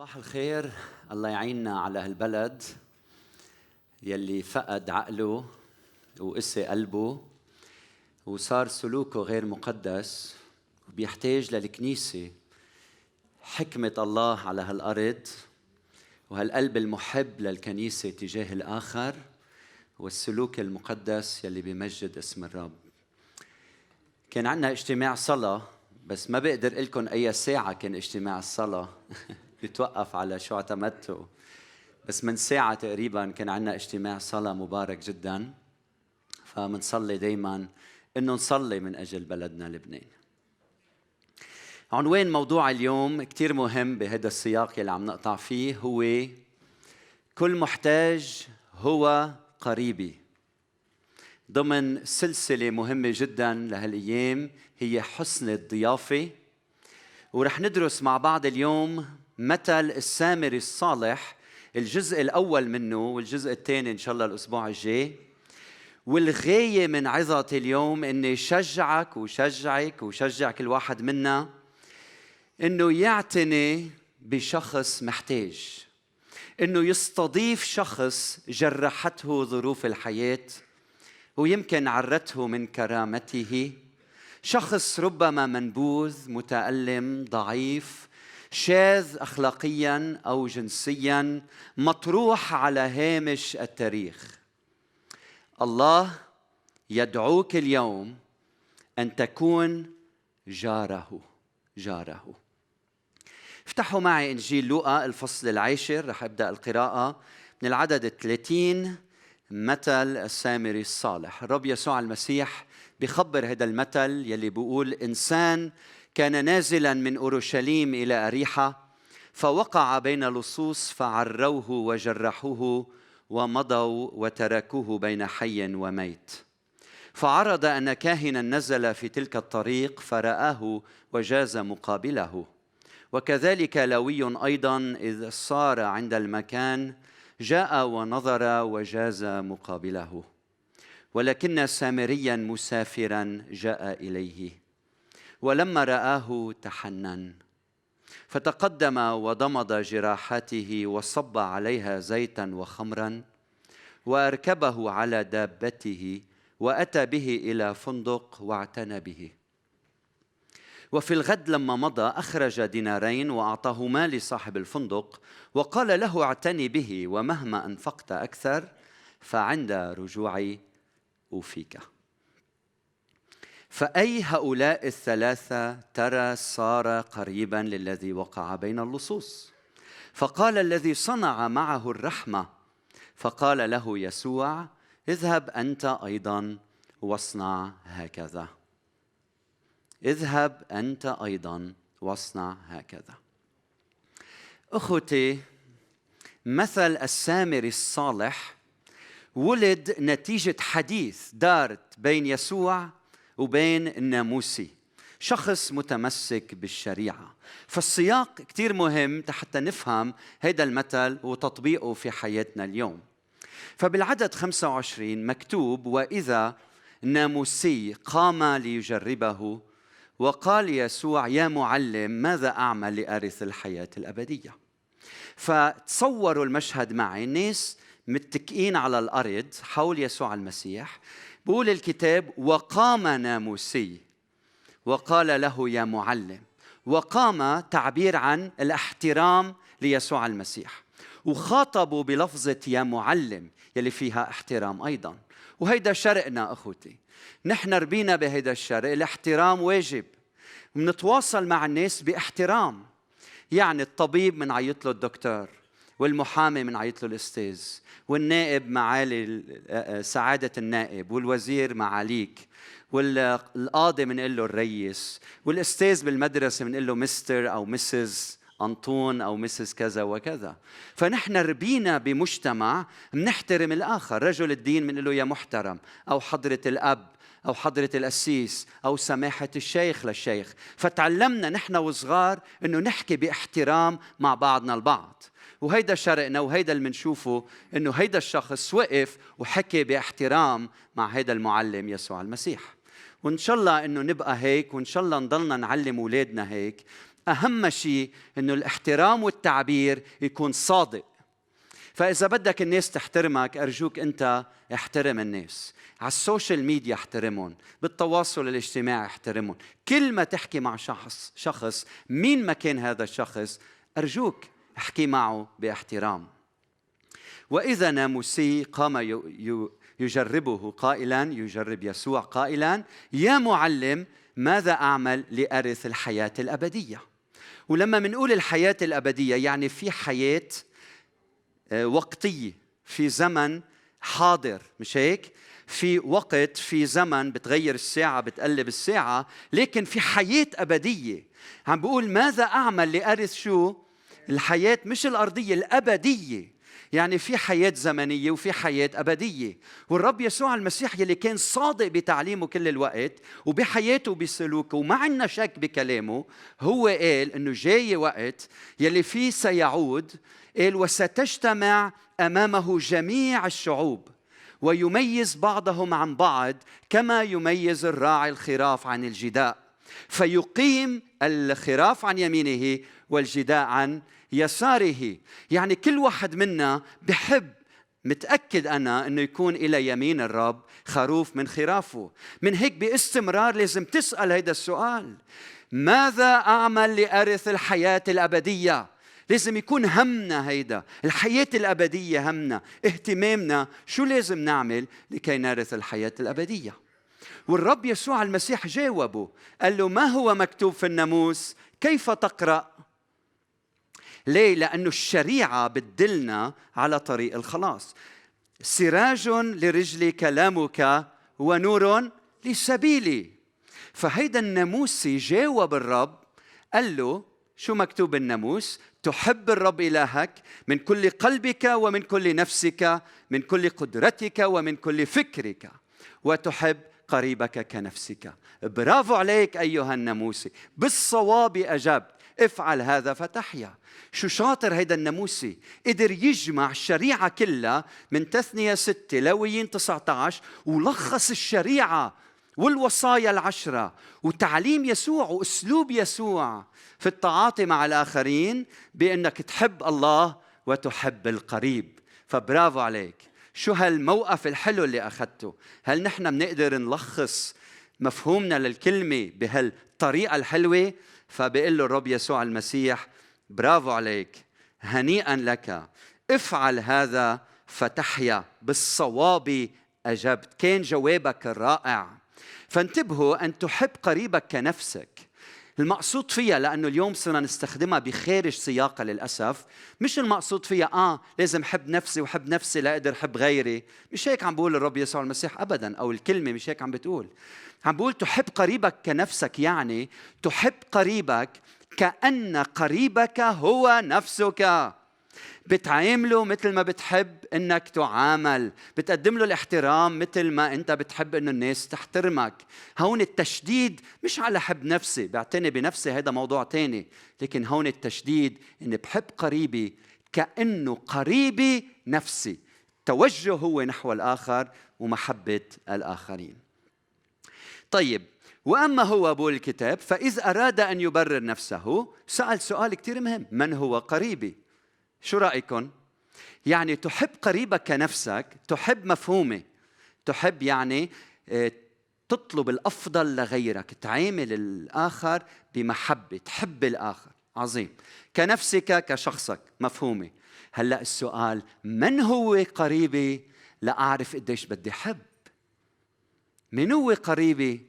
صباح الخير. الله يعيننا على هالبلد يلي فقد عقله وقسي قلبه وصار سلوكه غير مقدس وبيحتاج للكنيسة. حكمة الله على هالأرض وهالقلب المحب للكنيسة تجاه الآخر والسلوك المقدس يلي بيمجد اسم الرب. كان عندنا اجتماع صلاة بس ما بقدر لكم أي ساعة كان اجتماع الصلاة. بيتوقف على شو اعتمدتوا بس من ساعة تقريبا كان عندنا اجتماع صلاة مبارك جدا. فمنصلي دايما إنه نصلي من أجل بلدنا لبنان. عنوان موضوع اليوم كثير مهم بهذا السياق يلي عم نقطع فيه هو كل محتاج هو قريبي. ضمن سلسلة مهمة جدا لهالأيام هي حسن الضيافة. ورح ندرس مع بعض اليوم مثل السامري الصالح الجزء الأول منه والجزء الثاني إن شاء الله الأسبوع الجاي. والغاية من عظتي اليوم إني شجعك وشجعك وشجع كل واحد منا إنه يعتني بشخص محتاج إنه يستضيف شخص جرحته ظروف الحياة ويمكن عرته من كرامته. شخص ربما منبوذ متألم ضعيف شاذ اخلاقيا أو جنسيا مطروح على هامش التاريخ. الله يدعوك اليوم أن تكون جاره جاره. افتحوا معي إنجيل لوقا الفصل العاشر رح أبدأ القراءة من العدد 30 مثل السامري الصالح. الرب يسوع المسيح بخبر هذا المثل يلي بيقول إنسان كان نازلا من أورشليم إلى أريحة فوقع بين لصوص فعروه وجرحوه ومضوا وتركوه بين حي وميت. فعرض أن كاهنا نزل في تلك الطريق فرآه وجاز مقابله. وكذلك لوي أيضا إذ صار عند المكان جاء ونظر وجاز مقابله. ولكن سامريا مسافرا جاء إليه. ولما رآه تحنن. فتقدم وضمد جراحاته وصب عليها زيتا وخمرا وأركبه على دابته وأتى به إلى فندق واعتنى به. وفي الغد لما مضى أخرج دينارين واعطاهما لصاحب الفندق وقال له اعتني به ومهما أنفقت أكثر فعند رجوعي أوفيك. فأي هؤلاء الثلاثة ترى صار قريبا للذي وقع بين اللصوص. فقال الذي صنع معه الرحمة فقال له يسوع اذهب أنت أيضا واصنع هكذا. اذهب أنت أيضا واصنع هكذا. أخوتي مثل السامري الصالح ولد نتيجة حديث دارت بين يسوع وبين الناموسي شخص متمسك بالشريعة. فالسياق كتير مهم حتى نفهم هذا المثل وتطبيقه في حياتنا اليوم. فبالعدد 25 مكتوب وإذا ناموسي قام ليجربه وقال يسوع يا معلم ماذا أعمل لأرث الحياة الأبدية؟ فتصوروا المشهد معي. الناس متكئين على الأرض حول يسوع المسيح. بقول الكتاب وقام ناموسي وقال له يا معلم. وقام تعبير عن الاحترام ليسوع المسيح. وخاطبوا بلفظة يا معلم يلي فيها احترام أيضا. وهيدا شرقنا أخوتي. نحن ربينا بهيدا الشرق الاحترام واجب. بنتواصل مع الناس باحترام. يعني الطبيب بنعيط له الدكتور. والمحامي بنعيط له الأستاذ والنائب معالي آه، آه، سعادة النائب والوزير معاليك والقاضي بنقول له الريس والأستاذ بالمدرسة بنقول له مستر أو مسز أنطون أو مسز كذا وكذا. فنحن ربينا بمجتمع بنحترم الآخر. رجل الدين بنقول له يا محترم أو حضرة الأب أو حضرة القسيس أو سماحة الشيخ للشيخ. فتعلمنا نحن وصغار أنه نحكي باحترام مع بعضنا البعض. وهيدا شرقنا وهيدا اللي بنشوفه إنه هيدا الشخص وقف وحكي باحترام مع هيدا المعلم يسوع المسيح. وإن شاء الله إنه نبقى هيك وإن شاء الله نضلنا نعلم أولادنا هيك. أهم شيء أنه الاحترام والتعبير يكون صادق. فإذا بدك الناس تحترمك أرجوك أنت احترم الناس. على السوشيال ميديا احترمهم بالتواصل الاجتماعي احترمهم. كل ما تحكي مع شخص شخص مين ما كان هذا الشخص أرجوك أحكي معه باحترام. وإذا ناموسي قام يجربه قائلا يجرب يسوع قائلا يا معلم ماذا أعمل لأرث الحياة الأبدية؟ ولما منقول الحياة الأبدية يعني في حياة آه، وقتية في زمن حاضر مش هيك؟ في وقت في زمن بتغير الساعة بتقلب الساعة لكن في حياة أبدية. عم بقول ماذا أعمل لأرث شو؟ الحياة مش الأرضية الأبدية. يعني في حياة زمنية وفي حياة أبدية. والرب يسوع المسيح يلي كان صادق بتعليمه كل الوقت وبحياته وبسلوكه وما عندنا شك بكلامه هو قال إنه جاي وقت يلي فيه سيعود قال وستجتمع أمامه جميع الشعوب ويميز بعضهم عن بعض كما يميز الراعي الخراف عن الجداء. فيقيم الخراف عن يمينه والجداء عن يساره. يعني كل واحد منا بحب متأكد أنا أنه يكون إلى يمين الرب خروف من خرافه. من هيك باستمرار لازم تسأل هذا السؤال. ماذا أعمل لأرث الحياة الأبدية؟ لازم يكون همنا هيدا. الحياة الأبدية همنا. اهتمامنا. شو لازم نعمل لكي نرث الحياة الأبدية؟ والرب يسوع المسيح جاوبه. قال له ما هو مكتوب في الناموس؟ كيف تقرأ ليه؟ لأنه الشريعة بتدلنا على طريق الخلاص. سراج لرجلي كلامك ونور لسبيلي. فهيدا الناموسي جاوب الرب قال له شو مكتوب بالناموس تحب الرب إلهك من كل قلبك ومن كل نفسك من كل قدرتك ومن كل فكرك وتحب قريبك كنفسك. برافو عليك أيها الناموسي بالصواب أجبت. افعل هذا فتحيا. شو شاطر هيدا الناموسي. قدر يجمع الشريعة كلها من تثنية ستة لويين 19 ولخص الشريعة والوصايا العشرة وتعليم يسوع وأسلوب يسوع في التعاطي مع الآخرين بأنك تحب الله وتحب القريب. فبرافو عليك. شو هالموقف الحلو اللي أخذته؟ هل نحن بنقدر نلخص مفهومنا للكلمة بهالطريقة الحلوة؟ فبيقول له الرب يسوع المسيح برافو عليك هنيئا لك افعل هذا فتحيا بالصواب أجبت كان جوابك الرائع فانتبهوا أن تحب قريبك كنفسك. المقصود فيها لأنه اليوم صرنا نستخدمها بخارج سياقها للأسف. مش المقصود فيها آه لازم حب نفسي وحب نفسي لاقدر حب غيري. مش هيك عم بقول الرب يسوع المسيح ابدا أو الكلمة مش هيك عم بتقول. عم بقول تحب قريبك كنفسك يعني تحب قريبك كأن قريبك هو نفسك. بتعامله مثل ما بتحب إنك تعامل. بتقدم له الاحترام مثل ما أنت بتحب إنه الناس تحترمك. هون التشديد مش على حب نفسي بعتني بنفسي هذا موضوع تاني. لكن هون التشديد إني بحب قريبي كأنه قريبي نفسي. توجه هو نحو الآخر ومحبة الآخرين. طيب وأما هو أبو الكتاب فإذ أراد أن يبرر نفسه سأل سؤال كثير مهم. من هو قريبي؟ شو رايكم يعني تحب قريبك كنفسك تحب مفهومه تحب يعني آه، تطلب الأفضل لغيرك تعامل الآخر بمحبة تحب الآخر. عظيم. كنفسك كشخصك مفهومة. هلأ السؤال من هو قريبي لأعرف قديش بدي حب؟ من هو قريبي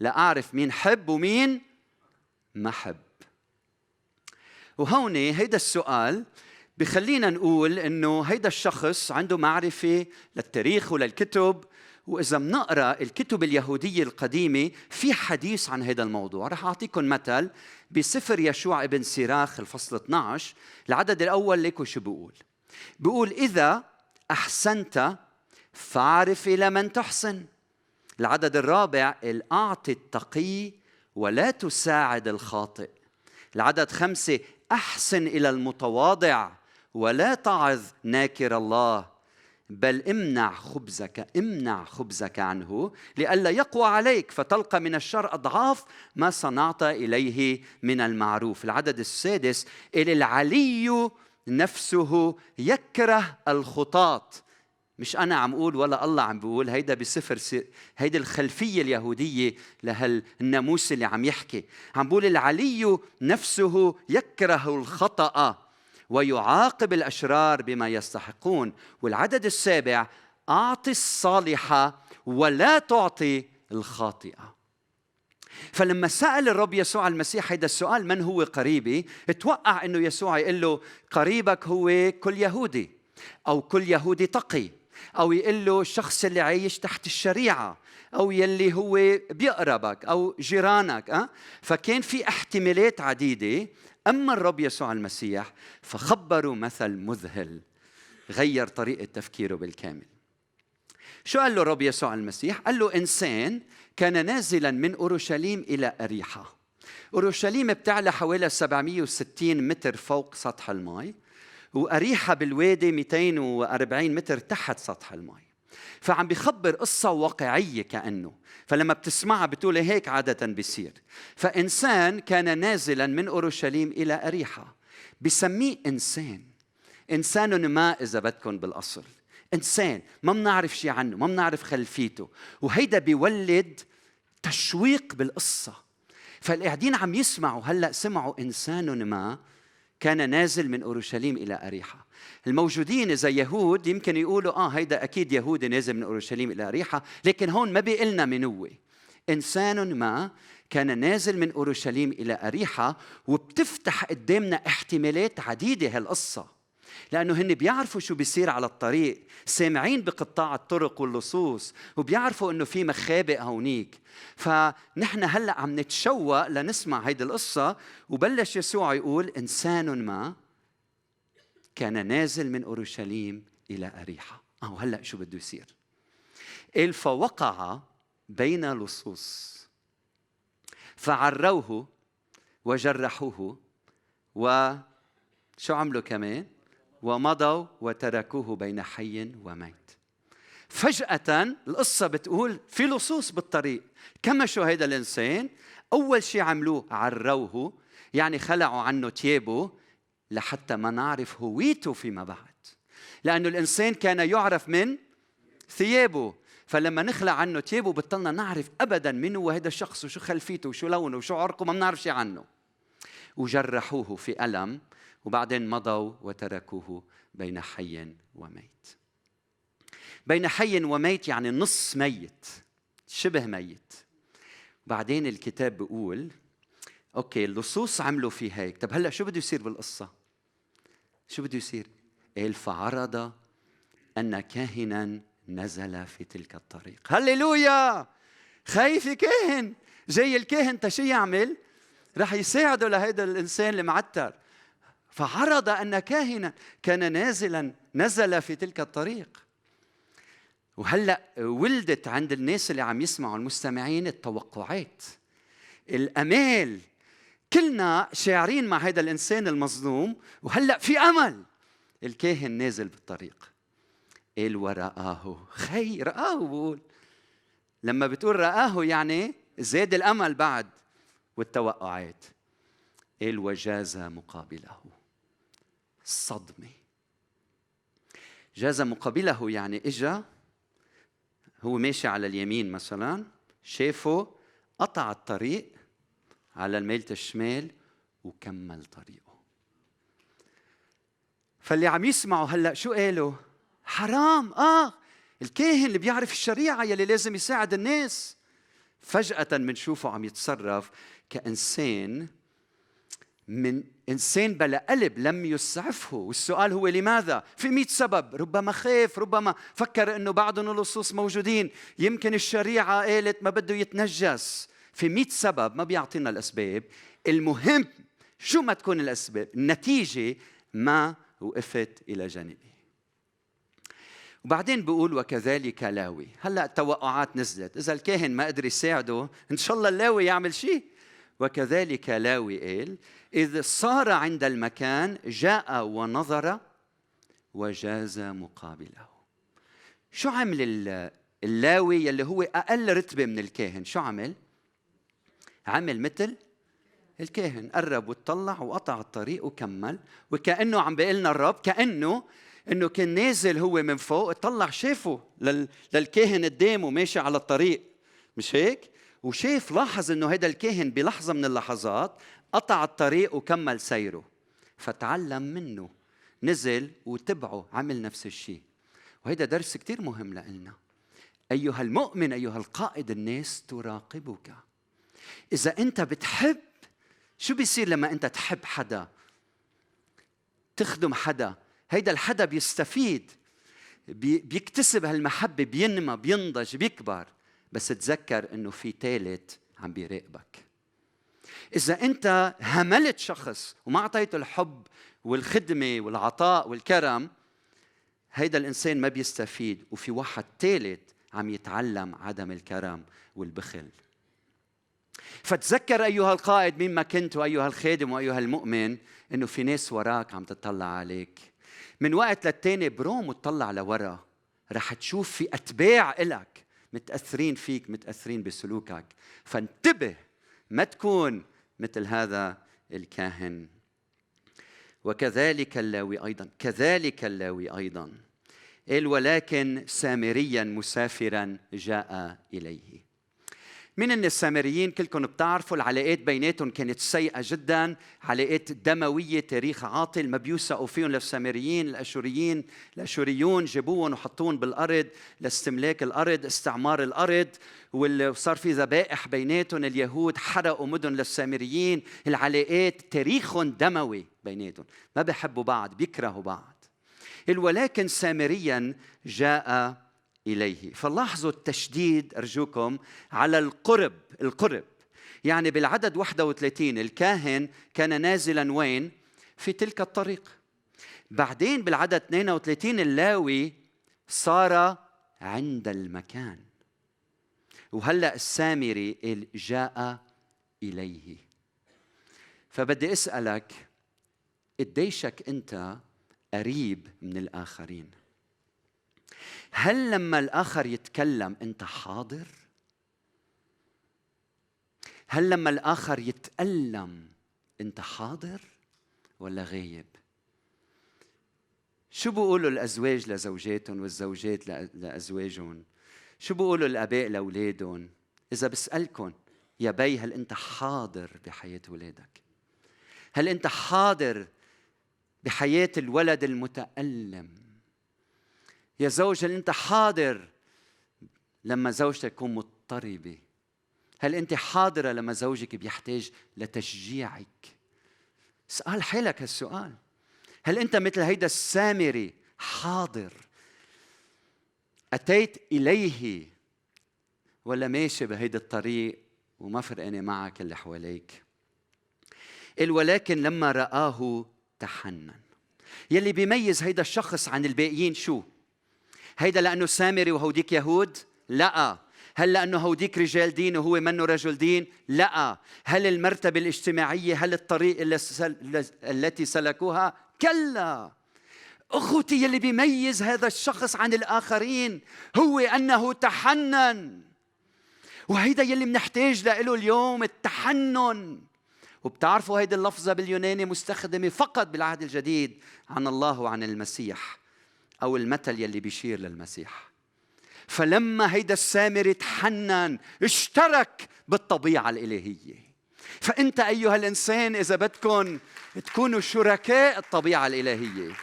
لأعرف مين حب ومين ما حب؟ وهون هيدا السؤال بخلينا نقول إنه هيدا الشخص عنده معرفة للتاريخ وللكتب وإذا بنقرأ الكتب اليهودية القديمة في حديث عن هذا الموضوع. رح اعطيكم مثل بسفر يشوع ابن سيراخ الفصل 12 العدد الأول ليكو شو بيقول بيقول إذا أحسنت فاعرف إلى من تحسن. العدد الرابع الأعطي التقي ولا تساعد الخاطئ. العدد خمسة أحسن إلى المتواضع. ولا تعظ ناكر الله بل امنع خبزك امنع خبزك عنه لئلا يقوى عليك فتلقى من الشر أضعاف ما صنعت إليه من المعروف. العدد السادس العلي نفسه يكره الخطاط مش أنا عم أقول ولا الله عم بيقول هيدا بسفر. هيدي الخلفية اليهودية لهالناموس اللي عم يحكي. عم بقول العلي نفسه يكره الخطأ. ويعاقب الأشرار بما يستحقون. والعدد السابع أعطي الصالحه ولا تعطي الخاطئة. فلما سأل الرب يسوع المسيح هذا السؤال من هو قريبي؟ توقع أنه يسوع يقول له قريبك هو كل يهودي أو كل يهودي تقي أو يقول له الشخص اللي عايش تحت الشريعة أو يلي هو بيقربك أو جيرانك. أه؟ فكان في احتمالات عديدة. أما الرب يسوع المسيح فخبروا مثل مذهل غير طريقة تفكيره بالكامل. شو قال له الرب يسوع المسيح؟ قال له إنسان كان نازلا من أورشليم إلى أريحة. أورشليم بتعلى حوالي 760 متر فوق سطح الماء وأريحة بالوادي 240 متر تحت سطح الماء فعم بيخبر قصة واقعية كأنه. فلما بتسمعها بتقول هيك عادة بيصير. فإنسان كان نازلا من أورشليم إلى أريحة بسميه إنسان. إنسان ما إذا بدكم بالأصل. إنسان. ما بنعرف شيء عنه. ما بنعرف خلفيته. وهيدا بيولد تشويق بالقصة. فالقاعدين عم يسمعوا هلأ سمعوا إنسان ما كان نازل من أورشليم إلى اريحه الموجودين اذا يهود يمكن يقولوا آه هيدا أكيد يهودي نازل من أورشليم إلى اريحه لكن هون ما بيقلنا هو إنسان ما كان نازل من أورشليم إلى اريحه وبتفتح قدامنا احتمالات عديدة هالقصة لأنه هن بيعرفوا شو بيصير على الطريق سامعين بقطاع الطرق واللصوص وبيعرفوا إنه في مخابئ هونيك. فنحن هلأ عم نتشوق لنسمع هيدي القصة وبلش يسوع يقول إنسان ما كان نازل من أورشليم إلى أريحة. آه هلأ شو بده يصير. قال فوقع بين لصوص. فعروه وجرحوه وشو عملوا كمان؟ ومضوا وتركوه بين حي وميت. فجأة القصة بتقول في لصوص بالطريق. كمشوا هيدا الإنسان؟ أول شيء عملوه عروه يعني خلعوا عنه تيابه لحتى ما نعرف هويته فيما بعد. لأنه الإنسان كان يعرف من ثيابه. فلما نخلع عنه تيابه بطلنا نعرف أبدا من هو هذا الشخص وشو خلفيته وشو لونه وشو عرقه ما بنعرف شيء عنه. وجرحوه في ألم وبعدين مضوا وتركوه بين حي وميت. بين حي وميت يعني نص ميت شبه ميت. بعدين الكتاب بيقول أوكي اللصوص عملوا في هيك. طب هلأ شو بده يصير بالقصة؟ شو بده يصير؟ قال فعرض أن كاهنا نزل في تلك الطريق. هللويا! خايف كاهن! جاي الكاهن تا شو يعمل؟ رح يساعده لهيدا الإنسان المعتر. فعرض أن كاهنا كان نازلا نزل في تلك الطريق. وهلأ ولدت عند الناس اللي عم يسمعوا المستمعين التوقعات. الأمال كلنا شاعرين مع هذا الإنسان المظلوم وهلأ في أمل. الكاهن نازل بالطريق. قال ورآه. خي رآه بقول لما بتقول رآه يعني زاد الأمل بعد والتوقعات. قال وجاز مقابله. صدمة. جاز مقابله يعني إجا هو ماشي على اليمين مثلا شافه قطع الطريق على الميلة الشمال وكمل طريقه. فاللي عم يسمعوا هلأ شو قالوا؟ حرام آه الكاهن اللي بيعرف الشريعة يلي لازم يساعد الناس. فجأة بنشوفه عم يتصرف كإنسان من إنسان بلا قلب لم يسعفه. والسؤال هو لماذا؟ في مئة سبب. ربما خاف ربما فكر أنه بعضهم اللصوص موجودين. يمكن الشريعة قالت ما بده يتنجس. في مئة سبب ما بيعطينا الأسباب. المهم شو ما تكون الأسباب؟ النتيجة ما وقفت إلى جانبي. وبعدين بيقول وكذلك لاوي. هلأ التوقعات نزلت. إذا الكاهن ما قدر يساعده إن شاء الله اللاوي يعمل شيء. وكذلك لاوي قال إذ صار عند المكان جاء ونظر وجاز مقابله. شو عمل اللاوي يلي هو أقل رتبة من الكاهن؟ شو عمل؟ عمل مثل الكاهن. قرب وطلع وقطع الطريق وكمل. وكأنه عم بيقول لنا الرب كأنه إنه كان نازل هو من فوق. طلع شافه للكاهن قدامه ماشي على الطريق. مش هيك؟ وشاف لاحظ إنه هذا الكاهن بلحظة من اللحظات قطع الطريق وكمل سيره. فتعلم منه. نزل وتبعه عمل نفس الشيء. وهذا درس كثير مهم لنا أيها المؤمن أيها القائد الناس تراقبك. إذا أنت بتحب شو بيصير لما أنت تحب حدا؟ تخدم حدا. هيدا الحدا بيستفيد بيكتسب هالمحبة بينمى بينضج بيكبر. بس تذكر إنه في ثالث عم بيراقبك. إذا أنت هملت شخص وما أعطيته الحب والخدمة والعطاء والكرم هيدا الإنسان ما بيستفيد. وفي واحد ثالث عم يتعلم عدم الكرم والبخل. فتذكر أيها القائد مين ما كنت وأيها الخادم وأيها المؤمن إنه في ناس وراك عم تطلع عليك. من وقت للتاني بروم وتطلع لورا رح تشوف في أتباع إلك متأثرين فيك متأثرين بسلوكك. فانتبه ما تكون مثل هذا الكاهن. وكذلك اللاوي أيضا كذلك اللاوي أيضا. قال ولكن سامريا مسافرا جاء إليه. من إن السامريين كلكم بتعرفوا العلاقات بيناتهم كانت سيئة جدا. علاقات دموية تاريخ عاطل. ما بيوثقوا فيهم للسامريين الأشوريين الأشوريون جابوهم وحطوهم بالأرض لاستملاك الأرض استعمار الأرض. وصار في ذبائح بيناتهم. اليهود حرقوا مدن للسامريين. العلاقات تاريخهم دموي بيناتهم. ما بحبوا بعض بيكرهوا بعض. ولكن سامريا جاء إليه. فلاحظوا التشديد أرجوكم على القرب القرب. يعني بالعدد 31 الكاهن كان نازلا وين؟ في تلك الطريق. بعدين بالعدد 32 اللاوي صار عند المكان. وهلأ السامري جاء إليه. فبدي أسألك قديشك أنت قريب من الآخرين؟ هل لما الآخر يتكلم أنت حاضر؟ هل لما الآخر يتألم أنت حاضر ولا غايب؟ شو بيقولوا الأزواج لزوجاتهم والزوجات لأزواجهم؟ شو بيقولوا الآباء لأولادهم؟ إذا بسالكم يا بي هل أنت حاضر بحياة اولادك هل أنت حاضر بحياة الولد المتألم؟ يا زوج هل انت حاضر لما زوجتك تكون مضطربة. هل انت حاضرة لما زوجك بيحتاج لتشجيعك؟ اسال حالك هالسؤال. هل انت مثل هيدا السامري حاضر؟ أتيت إليه ولا ماشي بهيدا الطريق وما فرقانه معك اللي حواليك؟ قال ولكن لما رآه تحنن. يلي بيميز هيدا الشخص عن الباقيين شو؟ هيدا لأنه سامري وهوديك يهود؟ لا. هل لأنه هوديك رجال دين وهو منه رجل دين؟ لا. هل المرتبة الاجتماعية هل الطريق التي سلكوها؟ كلا. أخوتي يلي بيميز هذا الشخص عن الآخرين هو أنه تحنن. وهيدا يلي بنحتاج له اليوم التحنن. وبتعرفوا هيدي اللفظة باليوناني مستخدمة فقط بالعهد الجديد عن الله وعن المسيح. أو المثل يلي بيشير للمسيح. فلما هيدا السامري تحنن اشترك بالطبيعة الإلهية. فأنت أيها الإنسان إذا بدكم تكونوا شركاء الطبيعة الإلهية.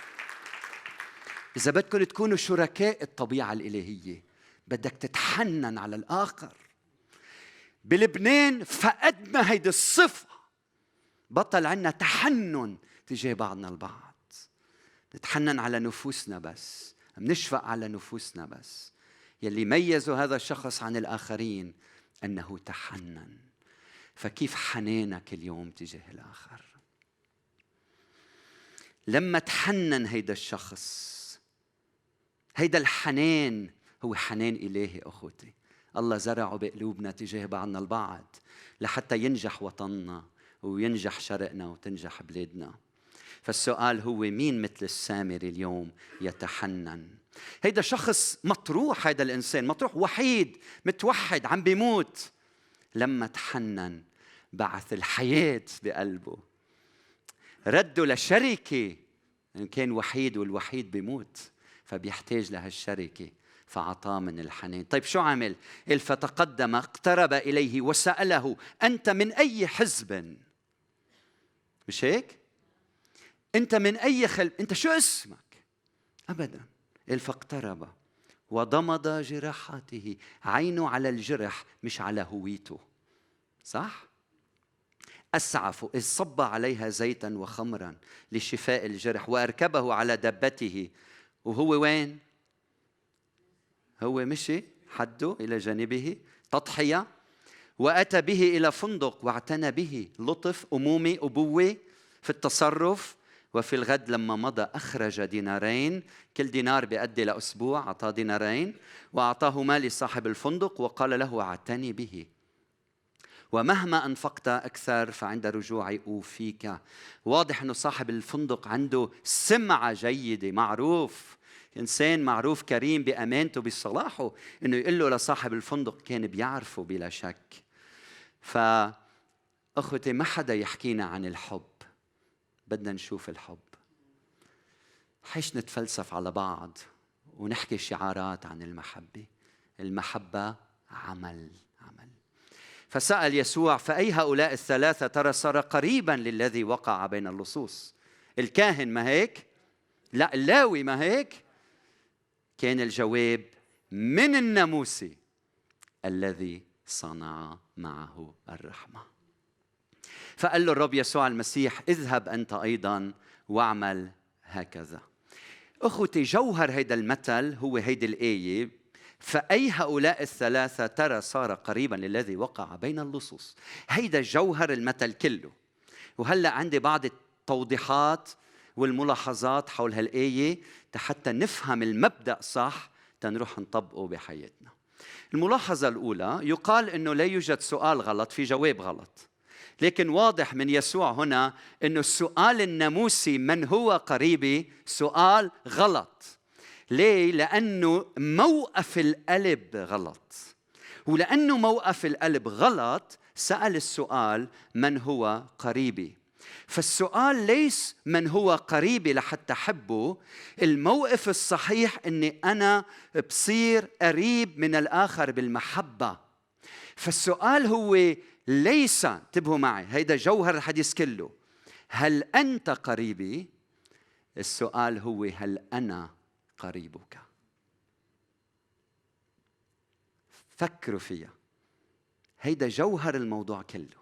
إذا بدكم تكونوا شركاء الطبيعة الإلهية بدك تتحنن على الآخر. بلبنان فقدنا هيدي الصفة. بطل عنا تحنن تجاه بعضنا البعض. نتحنن على نفوسنا بس بنشفق على نفوسنا بس. يلي ميزوا هذا الشخص عن الآخرين أنه تحنن. فكيف حنانك اليوم تجاه الآخر؟ لما تحنن هيدا الشخص هيدا الحنان هو حنان إلهي أخوتي. الله زرعه بقلوبنا تجاه بعضنا البعض لحتى ينجح وطننا وينجح شرقنا وتنجح بلادنا. فالسؤال هو مين مثل السامري اليوم يتحنن؟ هيدا شخص مطروح هيدا الإنسان مطروح وحيد متوحد عم بيموت. لما تحنن بعث الحياة بقلبه. رده لشركة إن كان وحيد والوحيد بيموت فبيحتاج لهالشركة فأعطاه من الحنين. طيب شو عمل؟ قال فتقدم اقترب إليه وسأله أنت من أي حزب؟ مش هيك؟ أنت من أي خلب أنت شو اسمك؟ قال فاقترب وضمد جراحاته. عينه على الجرح مش على هويته. صح؟ أسعف. إذ صب عليها زيتا وخمرا لشفاء الجرح وأركبه على دبته. وهو وين؟ هو مشي حده إلى جانبه. تضحية. وأتى به إلى فندق واعتنى به. لطف أمومة أبوة في التصرف. وفي الغد لما مضى أخرج دينارين كل دينار بيأدي لأسبوع أعطاه دينارين وأعطاهما لصاحب الفندق وقال له اعتني به. ومهما أنفقت أكثر فعند رجوعي أوفيك. واضح أنه صاحب الفندق عنده سمعة جيدة معروف إنسان معروف كريم بأمانته بصلاحه إنه يقول له لصاحب الفندق كان بيعرفه بلا شك. فأخوتي ما حدا يحكينا عن الحب. بدنا نشوف الحب. حيش نتفلسف على بعض ونحكي شعارات عن المحبة. المحبة عمل فسأل يسوع فأي هؤلاء الثلاثة ترى صار قريبا للذي وقع بين اللصوص؟ الكاهن ما هيك؟ لا اللاوي ما هيك؟ كان الجواب من الناموسي الذي صنع معه الرحمة. فقال له الرب يسوع المسيح اذهب أنت أيضا واعمل هكذا. أخوتي جوهر هيدا المثل هو هيدي الآية. فأي هؤلاء الثلاثة ترى صار قريبا للذي وقع بين اللصوص. هيدا جوهر المثل كله. وهلأ عندي بعض التوضيحات والملاحظات حول هالآية حتى نفهم المبدأ صح تنروح نطبقه بحياتنا. الملاحظة الأولى يقال أنه لا يوجد سؤال غلط في جواب غلط. لكن واضح من يسوع هنا أنه السؤال الناموسي من هو قريبي؟ سؤال غلط. ليه؟ لأنه موقف القلب غلط. ولأنه موقف القلب غلط سأل السؤال من هو قريبي. فالسؤال ليس من هو قريبي لحتى أحبه. الموقف الصحيح أني أنا بصير قريب من الآخر بالمحبة. فالسؤال هو ليس انتبهوا معي هيدا جوهر الحديث كله. هل أنت قريبي؟ السؤال هو هل أنا قريبك؟ فكروا فيها. هيدا جوهر الموضوع كله.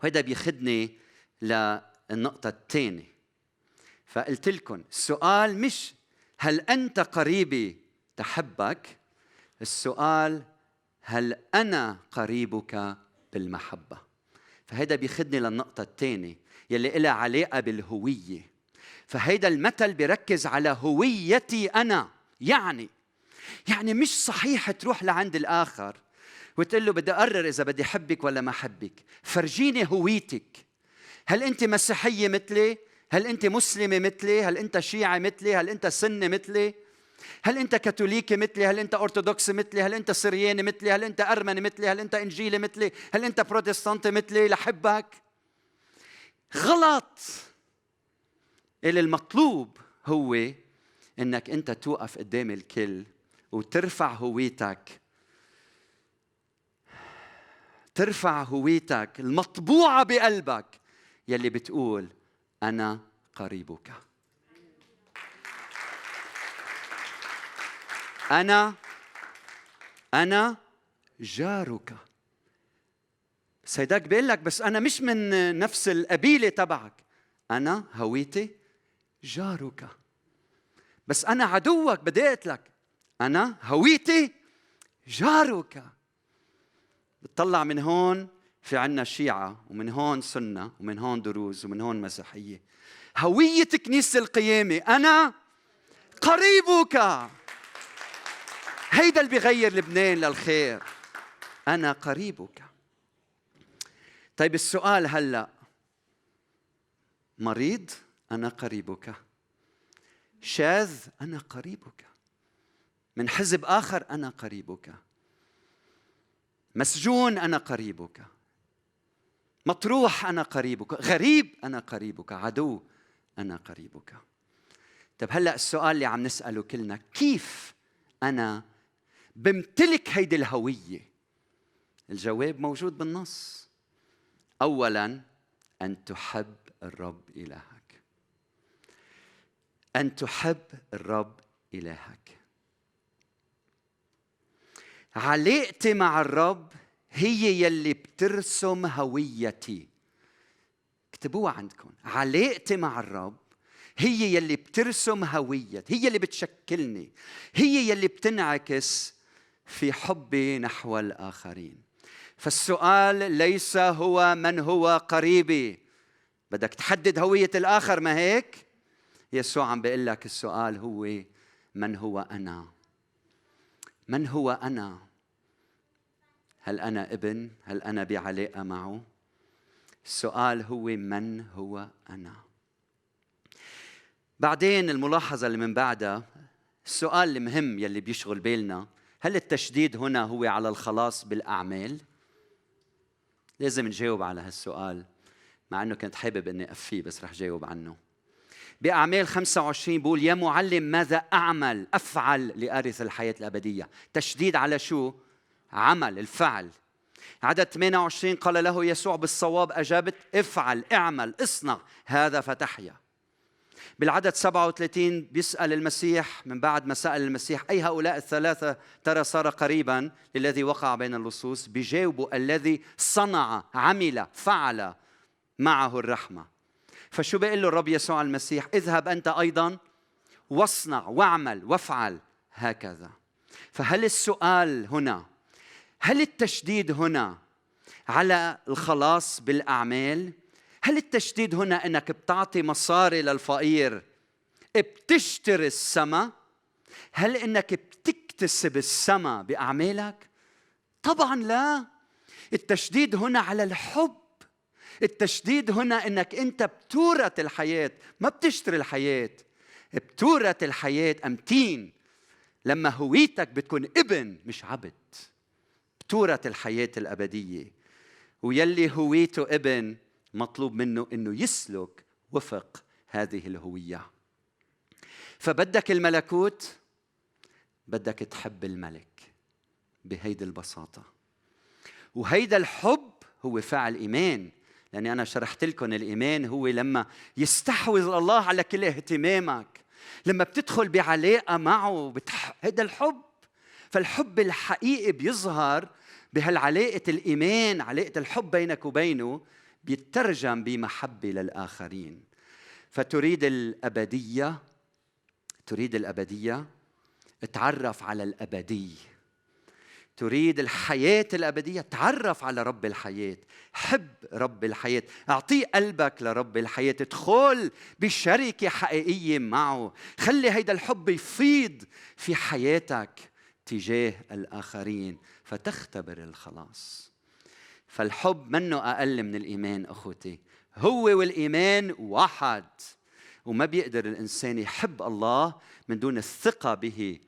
وهيدا بيخدني للنقطة الثانية. فقلت لكم السؤال مش هل أنت قريبي تحبك؟ السؤال هل أنا قريبك بالمحبة؟ فهيدا بيخدني للنقطة الثانية يلي لها علاقة بالهوية. فهيدا المثل بيركز على هويتي أنا. يعني يعني مش صحيح تروح لعند الآخر وتقول له بدي أقرر إذا بدي احبك ولا ما احبك فرجيني هويتك. هل أنت مسيحية مثلي؟ هل أنت مسلمة مثلي؟ هل أنت شيعي مثلي؟ هل أنت سني مثلي؟ هل انت كاثوليكي مثلي؟ هل انت ارثوذكسي مثلي؟ هل انت سرياني مثلي؟ هل انت أرمني مثلي؟ هل انت إنجيلي مثلي؟ هل انت بروتستانتي مثلي؟ لحبك غلط. اللي المطلوب هو إنك أنت توقف قدام الكل وترفع هويتك. ترفع هويتك المطبوعة بقلبك. يلي بتقول أنا قريبك. أنا أنا جارك. سيدك بيقول لك بس أنا مش من نفس القبيلة تبعك. أنا هويتي جارك. بس أنا عدوك بدي أقتلك أنا هويتي جارك. بتطلع من هون في عنا شيعة ومن هون سنة ومن هون دروز ومن هون مسيحية. هوية كنيسة القيامة. أنا قريبك. هيدا اللي بيغير لبنان للخير. أنا قريبك. طيب السؤال هلأ. مريض أنا قريبك. شاذ أنا قريبك. من حزب آخر أنا قريبك. مسجون أنا قريبك. مطروح أنا قريبك. غريب أنا قريبك. عدو أنا قريبك. طب هلأ السؤال اللي عم نسأله كلنا كيف أنا بمتلك هيدي الهوية. الجواب موجود بالنص. اولا أن تحب الرب إلهك. أن تحب الرب إلهك. علاقتي مع الرب هي يلي بترسم هويتي. اكتبوها عندكم. علاقتي مع الرب هي يلي بترسم هويتي. هي اللي بتشكلني. هي يلي بتنعكس في حبي نحو الآخرين. فالسؤال ليس هو من هو قريبي. بدك تحدد هوية الآخر ما هيك؟ يسوع عم بيقول لك السؤال هو من هو أنا؟ من هو أنا؟ هل أنا ابن؟ هل أنا بعلاقة معه؟ السؤال هو من هو أنا؟ بعدين الملاحظة اللي من بعدها السؤال المهم يلي بيشغل بالنا هل التشديد هنا هو على الخلاص بالأعمال؟ لازم نجاوب على هالسؤال مع إنه كنت حابب إني أفيه بس رح جاوب عنه بأعمال 25 بقول يا معلم ماذا أعمل أفعل لأرث الحياة الأبدية تشديد على شو؟ عمل الفعل عدد 28 قال له يسوع بالصواب أجابت افعل اعمل اصنع هذا فتحيا بالعدد 37 بيسأل المسيح من بعد ما سأل المسيح أي هؤلاء الثلاثة؟ ترى صار قريبا للذي وقع بين اللصوص. بجاوبوا الذي صنع عمل فعل معه الرحمة. فشو بيقول له الرب يسوع المسيح؟ اذهب أنت أيضا واصنع واعمل وافعل. هكذا. فهل السؤال هنا هل التشديد هنا على الخلاص بالأعمال؟ هل التشديد هنا إنك بتعطي مصاري للفقير بتشتري السماء هل إنك بتكتسب السماء بأعمالك؟ طبعا لا. التشديد هنا على الحب. التشديد هنا إنك أنت بتورث الحياة ما بتشتري الحياة. بتورث الحياة أمتين. لما هويتك بتكون ابن مش عبد. بتورث الحياة الأبدية. ويلي هويته ابن مطلوب منه إنه يسلك وفق هذه الهوية. فبدك الملكوت بدك تحب الملك بهيدي البساطة. وهيدا الحب هو فعل إيمان. لأني أنا شرحت لكم الإيمان هو لما يستحوذ الله على كل اهتمامك. لما بتدخل بعلاقة معه بتح... هيدا الحب. فالحب الحقيقي بيظهر بهالعلاقة الإيمان علاقة الحب بينك وبينه بيترجم بمحبة للآخرين. فتريد الأبدية تريد الأبدية تعرف على الأبدي. تريد الحياة الأبدية تعرف على رب الحياة. حب رب الحياة. أعطيه قلبك لرب الحياة. ادخل بشركة حقيقية معه. خلي هيدا الحب يفيض في حياتك تجاه الآخرين. فتختبر الخلاص. فالحب منه أقل من الإيمان أخوتي. هو والإيمان واحد وما بيقدر الإنسان يحب الله من دون الثقة به.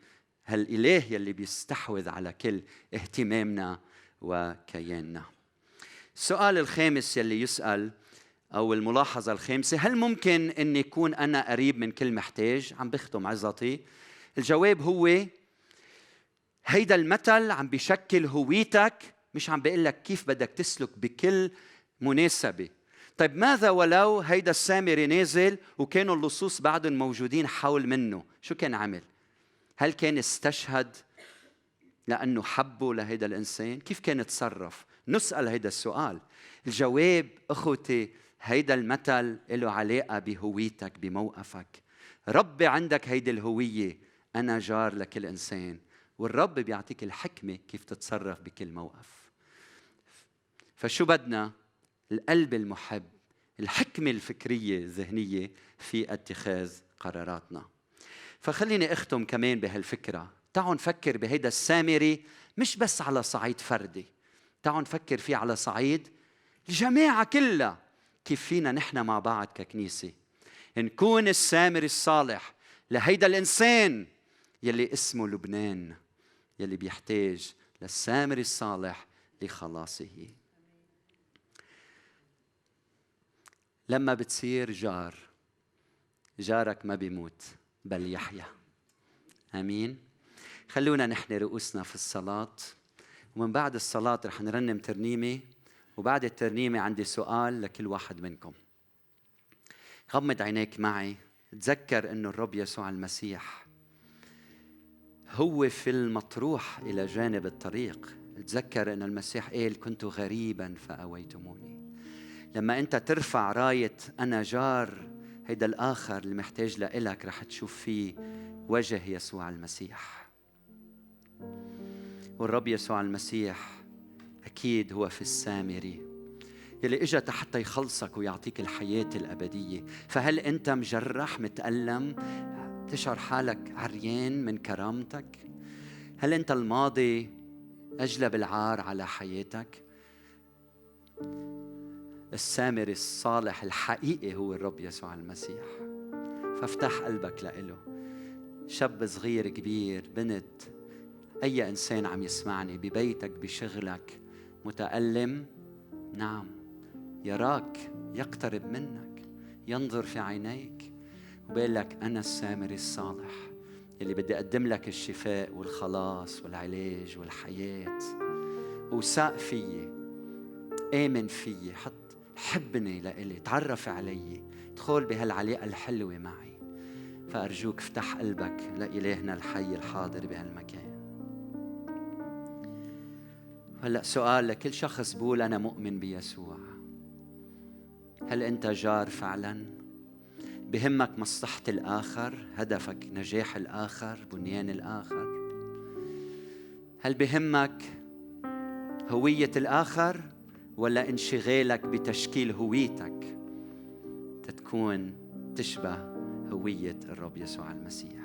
هالإله يلي بيستحوذ على كل اهتمامنا وكياننا. السؤال الخامس يلي يسأل أو الملاحظة الخامسة هل ممكن أن يكون أنا قريب من كل محتاج؟ عم بختم عزتي. الجواب هو هيدا المثل عم بيشكل هويتك مش عم بيقول لك كيف بدك تسلك بكل مناسبة. طيب ماذا ولو هيدا السامري نازل وكانوا اللصوص بعدهم موجودين حول منه؟ شو كان عمل؟ هل كان استشهد لأنه حبه لهيدا الإنسان؟ كيف كان يتصرف؟ نسأل هيدا السؤال. الجواب أخوتي هيدا المثل له علاقة بهويتك بموقفك. ربي عندك هيدي الهوية أنا جار لكل إنسان والرب بيعطيك الحكمة كيف تتصرف بكل موقف. فشو بدنا؟ القلب المحب الحكمة الفكرية الذهنية في اتخاذ قراراتنا. فخليني أختم كمان بهالفكرة. تعالوا نفكر بهيدا السامري مش بس على صعيد فردي تعالوا نفكر فيه على صعيد الجماعة كلها. كيف فينا نحن مع بعض ككنيسة؟ نكون السامر الصالح لهيدا الإنسان يلي اسمه لبنان يلي بيحتاج للسامر الصالح لخلاصه. لما بتصير جار جارك ما بيموت بل يحيا. آمين. خلونا نحن رؤوسنا في الصلاة. ومن بعد الصلاة رح نرنم ترنيمة. وبعد الترنيمة عندي سؤال لكل واحد منكم. غمض عينيك معي. تذكر إنه الرب يسوع المسيح هو في المطروح إلى جانب الطريق. تذكر ان المسيح قال كنت غريبا فأويتموني. لما انت ترفع راية أنا جار هيدا الآخر اللي محتاج لإلك رح تشوف فيه وجه يسوع المسيح. والرب يسوع المسيح أكيد هو في السامري يلي اجى حتى يخلصك ويعطيك الحياة الأبدية. فهل أنت مجرح متألم تشعر حالك عريان من كرامتك؟ هل أنت الماضي أجلب العار على حياتك؟ السامر الصالح الحقيقي هو الرب يسوع المسيح. فافتح قلبك لإله. شاب صغير كبير بنت أي إنسان عم يسمعني ببيتك بشغلك متألم نعم يراك يقترب منك ينظر في عينيك وبيقول لك أنا السامر الصالح اللي بدي أقدم لك الشفاء والخلاص والعلاج والحياة. وثق فيي آمن فيي حط حبني لإلي تعرف علي ادخل بهالعلاقة الحلوة معي. فأرجوك افتح قلبك لإلهنا الحي الحاضر بهالمكان. هلأ سؤال لكل شخص بقول أنا مؤمن بيسوع. هل أنت جار فعلا؟ بهمك مصلحة الآخر هدفك نجاح الآخر بنيان الآخر. هل بهمك هوية الآخر؟ ولا انشغالك بتشكيل هويتك تتكون تشبه هوية الرب يسوع المسيح.